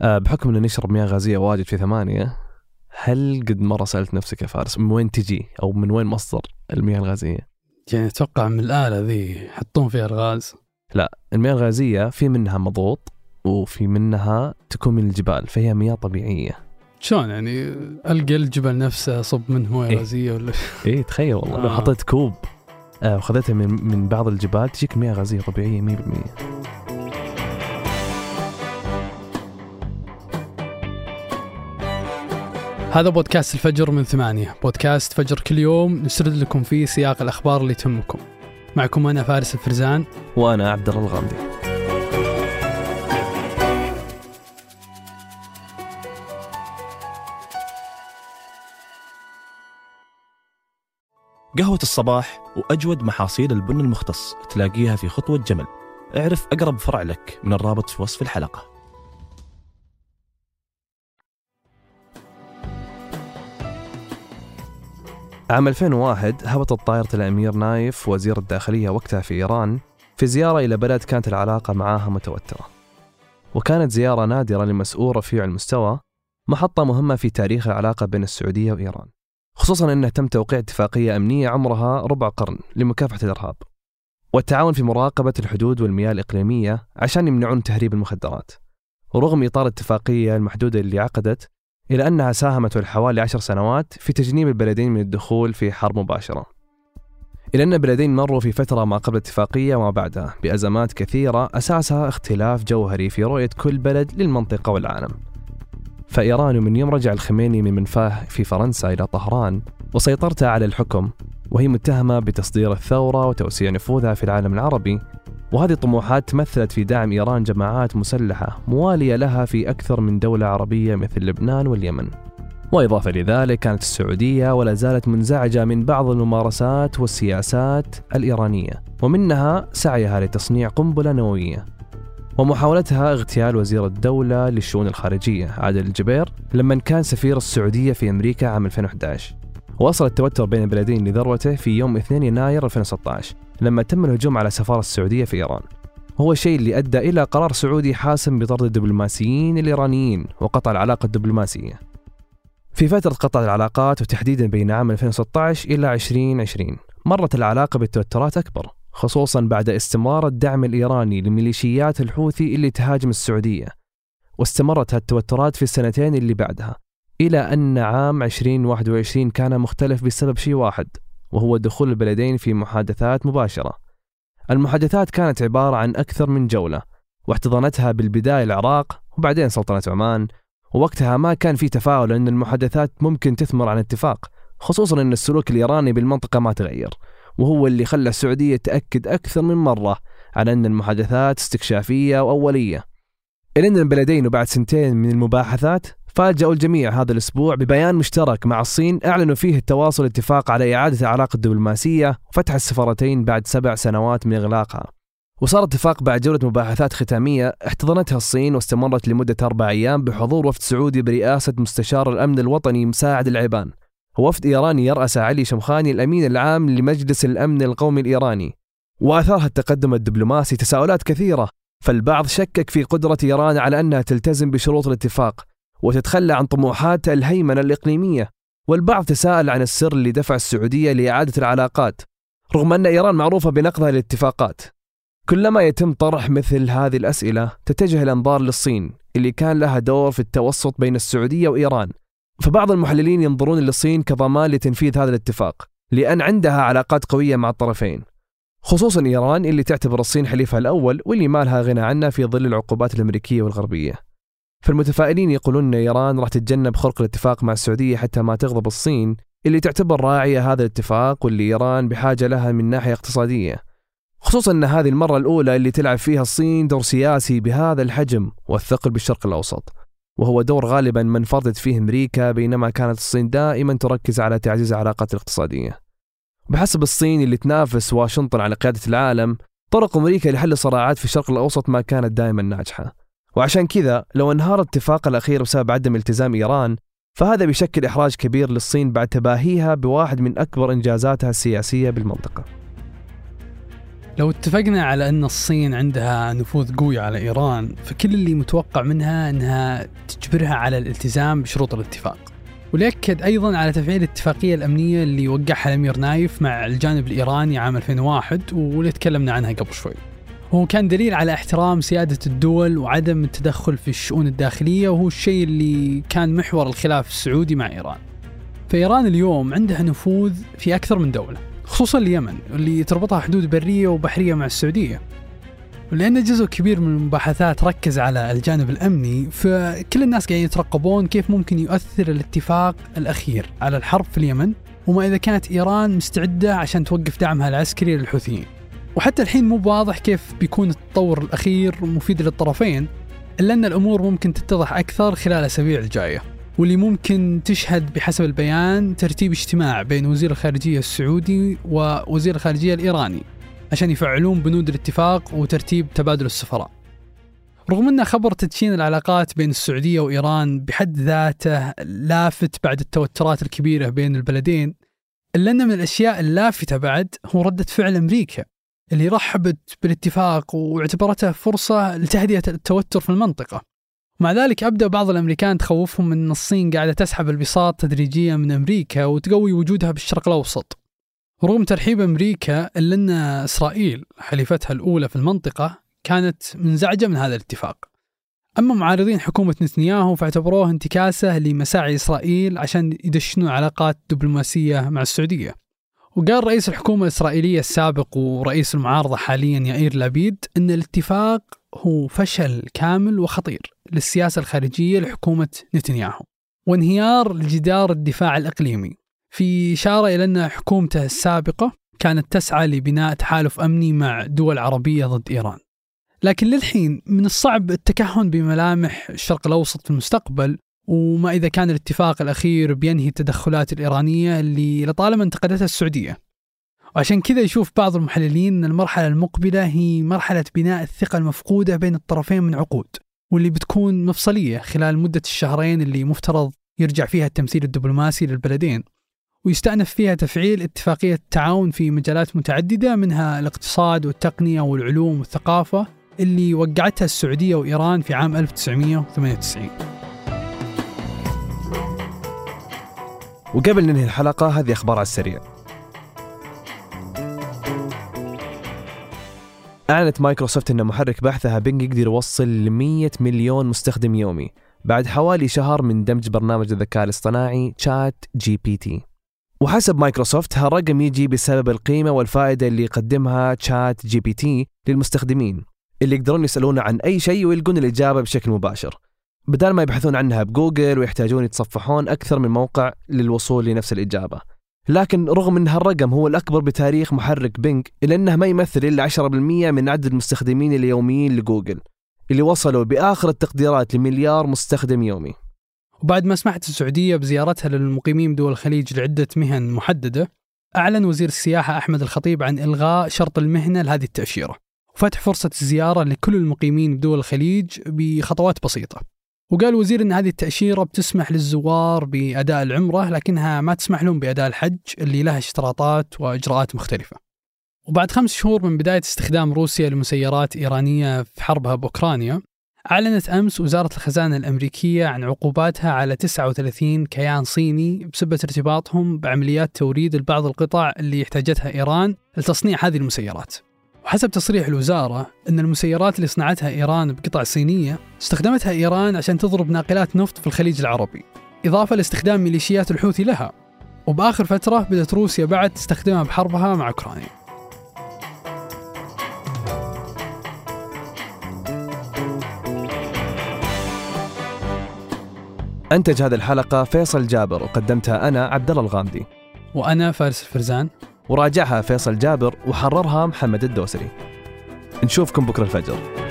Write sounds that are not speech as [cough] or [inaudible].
آه، بحكم أن نشرب مياه غازية واجد في ثمانية هل قد مرة سألت نفسك يا فارس من وين تجي؟ أو من وين مصدر المياه الغازية؟ يعني أتوقع من الآلة ذي يحطون فيها الغاز. لا المياه الغازية في منها مضغوط وفي منها تكون من الجبال فهي مياه طبيعية. شلون يعني؟ ألقى الجبل نفسه صب منه مويه إيه. غازية ولا [laughs] إيه تخيل والله. لو آه. حطيت كوب آه وخذيتها من من بعض الجبال تجيك مياه غازية طبيعية 100% هذا بودكاست الفجر من ثمانية. بودكاست فجر كل يوم نسرد لكم فيه سياق الأخبار اللي تهمكم. معكم أنا فارس الفرزان. وأنا عبد الله الغامدي. قهوة الصباح وأجود محاصيل البن المختص تلاقيها في خطوة جمل. اعرف أقرب فرع لك من الرابط في وصف الحلقة. عام 2001 هبطت طائرة الأمير نايف وزير الداخلية وقتها في إيران في زيارة إلى بلد كانت العلاقة معاها متوترة. وكانت زيارة نادرة لمسؤول رفيع المستوى محطة مهمة في تاريخ العلاقة بين السعودية وإيران. خصوصا أنه تم توقيع اتفاقية أمنية عمرها ربع قرن لمكافحة الإرهاب. والتعاون في مراقبة الحدود والمياه الإقليمية عشان يمنعون تهريب المخدرات. ورغم إطار الاتفاقية المحدودة اللي عقدت إلى أنها ساهمت حوالي عشر سنوات في تجنيب البلدين من الدخول في حرب مباشرة. إلى أن البلدين مروا في فترة ما قبل الاتفاقية وما بعدها بأزمات كثيرة أساسها اختلاف جوهري في رؤية كل بلد للمنطقة والعالم. فإيران من يوم رجع الخميني من منفاه في فرنسا إلى طهران وسيطرتها على الحكم وهي متهمة بتصدير الثورة وتوسيع نفوذها في العالم العربي وهذه طموحات تمثلت في دعم إيران جماعات مسلحة موالية لها في أكثر من دولة عربية مثل لبنان واليمن. وإضافة لذلك كانت السعودية ولا زالت منزعجة من بعض الممارسات والسياسات الإيرانية ومنها سعيها لتصنيع قنبلة نووية. ومحاولتها اغتيال وزير الدولة للشؤون الخارجية عادل الجبير لما كان سفير السعودية في أمريكا عام 2011 وصل التوتر بين البلدين لذروته في يوم 2 يناير 2016 لما تم الهجوم على سفارة السعودية في إيران. هو الشيء اللي أدى إلى قرار سعودي حاسم بطرد الدبلوماسيين الإيرانيين وقطع العلاقة الدبلوماسية. في فترة قطع العلاقات وتحديدا بين عام 2016 إلى 2020 مرت العلاقة بالتوترات أكبر خصوصا بعد استمرار الدعم الإيراني لميليشيات الحوثي اللي تهاجم السعودية واستمرت هالتوترات في السنتين اللي بعدها إلى أن عام 2021 كان مختلف بسبب شيء واحد. وهو دخول البلدين في محادثات مباشرة. المحادثات كانت عبارة عن أكثر من جولة واحتضنتها بالبداية العراق وبعدين سلطنة عمان ووقتها ما كان في تفاؤل أن المحادثات ممكن تثمر عن اتفاق خصوصا أن السلوك الإيراني بالمنطقة ما تغير وهو اللي خلى السعودية تأكد أكثر من مرة على أن المحادثات استكشافية وأولية. إلى أن البلدين وبعد سنتين من المباحثات فاجأوا الجميع هذا الأسبوع ببيان مشترك مع الصين. أعلنوا فيه التواصل اتفاق على إعادة العلاقة الدبلوماسية وفتح السفارتين بعد سبع سنوات من إغلاقها. وصار اتفاق بعد جولة مباحثات ختامية احتضنتها الصين واستمرت لمدة أربع أيام بحضور وفد سعودي برئاسة مستشار الأمن الوطني مساعد العيبان. ووفد إيراني يرأس علي شمخاني الأمين العام لمجلس الأمن القومي الإيراني. وأثارها التقدم الدبلوماسي تساؤلات كثيرة فالبعض شكك في قدرة إيران على أنها تلتزم بشروط الاتفاق. وتتخلى عن طموحات الهيمنة الإقليمية والبعض تساءل عن السر اللي دفع السعودية لإعادة العلاقات رغم أن إيران معروفة بنقضها للاتفاقات. كلما يتم طرح مثل هذه الأسئلة تتجه الأنظار للصين اللي كان لها دور في التوسط بين السعودية وإيران. فبعض المحللين ينظرون للصين كضمان لتنفيذ هذا الاتفاق لأن عندها علاقات قوية مع الطرفين. خصوصا إيران اللي تعتبر الصين حليفها الأول واللي ما لها غنى عنه في ظل العقوبات الأمريكية والغربية. فالمتفائلين يقولون أن إيران راح تتجنب خرق الاتفاق مع السعودية حتى ما تغضب الصين اللي تعتبر راعية هذا الاتفاق واللي إيران بحاجة لها من ناحية اقتصادية. خصوصا أن هذه المرة الأولى اللي تلعب فيها الصين دور سياسي بهذا الحجم والثقل بالشرق الأوسط وهو دور غالبا ما انفردت فيه أمريكا بينما كانت الصين دائما تركز على تعزيز العلاقات الاقتصادية. بحسب الصين اللي تنافس واشنطن على قيادة العالم طرق أمريكا لحل الصراعات في الشرق الأوسط ما كانت دائما ناجحة. وعشان كذا لو انهار الاتفاق الأخير بسبب عدم التزام إيران فهذا بيشكل إحراج كبير للصين بعد تباهيها بواحد من أكبر إنجازاتها السياسية بالمنطقة. لو اتفقنا على أن الصين عندها نفوذ قوي على إيران فكل اللي متوقع منها أنها تجبرها على الالتزام بشروط الاتفاق. وليأكد أيضا على تفعيل الاتفاقية الأمنية اللي وقعها الأمير نايف مع الجانب الإيراني عام 2001 واللي تكلمنا عنها قبل شوي. هو كان دليل على احترام سيادة الدول وعدم التدخل في الشؤون الداخلية وهو الشيء اللي كان محور الخلاف السعودي مع إيران. فإيران اليوم عندها نفوذ في أكثر من دولة خصوصا اليمن اللي تربطها حدود برية وبحرية مع السعودية. ولأن جزء كبير من المباحثات ركز على الجانب الأمني فكل الناس قاعدين يترقبون كيف ممكن يؤثر الاتفاق الأخير على الحرب في اليمن وما إذا كانت إيران مستعدة عشان توقف دعمها العسكري للحوثيين. وحتى الحين مو واضح كيف بيكون التطور الأخير مفيد للطرفين إلا أن الأمور ممكن تتضح أكثر خلال الأسابيع الجاية واللي ممكن تشهد بحسب البيان ترتيب اجتماع بين وزير الخارجية السعودي ووزير الخارجية الإيراني عشان يفعلون بنود الاتفاق وترتيب تبادل السفراء. رغم أن خبر تدشين العلاقات بين السعودية وإيران بحد ذاته لافت بعد التوترات الكبيرة بين البلدين إلا أن من الأشياء اللافته بعد هو ردة فعل أمريكا. اللي رحبت بالاتفاق واعتبرته فرصة لتهدئة التوتر في المنطقة. مع ذلك أبدأ بعض الأمريكان تخوفهم أن الصين قاعدة تسحب البساط تدريجيا من أمريكا وتقوي وجودها بالشرق الأوسط. رغم ترحيب أمريكا إلا أن إسرائيل حليفتها الأولى في المنطقة كانت منزعجة من هذا الاتفاق. أما معارضين حكومة نتنياهو فاعتبروه انتكاسة لمساعي إسرائيل عشان يدشنوا علاقات دبلوماسية مع السعودية. وقال رئيس الحكومة الإسرائيلية السابق ورئيس المعارضة حاليا يائير لابيد أن الاتفاق هو فشل كامل وخطير للسياسة الخارجية لحكومة نتنياهو. وانهيار لجدار الدفاع الإقليمي. في إشارة إلى أن حكومته السابقة كانت تسعى لبناء تحالف أمني مع دول عربية ضد إيران. لكن للحين من الصعب التكهن بملامح الشرق الأوسط في المستقبل وما إذا كان الاتفاق الأخير بينهي التدخلات الإيرانية اللي لطالما انتقدتها السعودية. وعشان كذا يشوف بعض المحللين أن المرحلة المقبلة هي مرحلة بناء الثقة المفقودة بين الطرفين من عقود واللي بتكون مفصلية خلال مدة الشهرين اللي مفترض يرجع فيها التمثيل الدبلوماسي للبلدين ويستأنف فيها تفعيل اتفاقية التعاون في مجالات متعددة منها الاقتصاد والتقنية والعلوم والثقافة اللي وقعتها السعودية وإيران في عام 1998 وقبل ننهي الحلقة هذه أخبار على السريع. أعلنت مايكروسوفت أن محرك بحثها بينج يقدر يوصل ل 100 مليون مستخدم يومي بعد حوالي شهر من دمج برنامج الذكاء الاصطناعي تشات جي بي تي. وحسب مايكروسوفت هالرقم يجي بسبب القيمة والفائدة اللي يقدمها تشات جي بي تي للمستخدمين اللي يقدرون يسألون عن أي شيء ويلقون الإجابة بشكل مباشر. بدل ما يبحثون عنها بجوجل ويحتاجون يتصفحون أكثر من موقع للوصول لنفس الإجابة. لكن رغم أن هالرقم هو الأكبر بتاريخ محرك بينج إلا أنه ما يمثل إلا 10% من عدد المستخدمين اليوميين لجوجل اللي وصلوا بآخر التقديرات لمليار مستخدم يومي. وبعد ما سمحت السعودية بزيارتها للمقيمين بدول الخليج لعدة مهن محددة أعلن وزير السياحة أحمد الخطيب عن إلغاء شرط المهنة لهذه التأشيرة وفتح فرصة الزيارة لكل المقيمين بدول الخليج بخطوات بسيطة. وقال الوزير إن هذه التأشيرة بتسمح للزوار بأداء العمرة لكنها ما تسمح لهم بأداء الحج اللي لها اشتراطات وإجراءات مختلفة. وبعد خمس شهور من بداية استخدام روسيا لمسيرات إيرانية في حربها بأوكرانيا، أعلنت أمس وزارة الخزانة الأمريكية عن عقوباتها على 39 كيان صيني بسبب ارتباطهم بعمليات توريد البعض القطع اللي احتاجتها إيران لتصنيع هذه المسيرات. وحسب تصريح الوزارة أن المسيرات اللي صنعتها إيران بقطع صينية استخدمتها إيران عشان تضرب ناقلات نفط في الخليج العربي إضافة لاستخدام ميليشيات الحوثي لها. وبآخر فترة بدأت روسيا بعد تستخدمها بحربها مع أوكرانيا. أنتج هذه الحلقة فيصل جابر وقدمتها أنا عبد الله الغامدي. وأنا فارس الفرزان. وراجعها فيصل جابر وحررها محمد الدوسري. نشوفكم بكرة الفجر.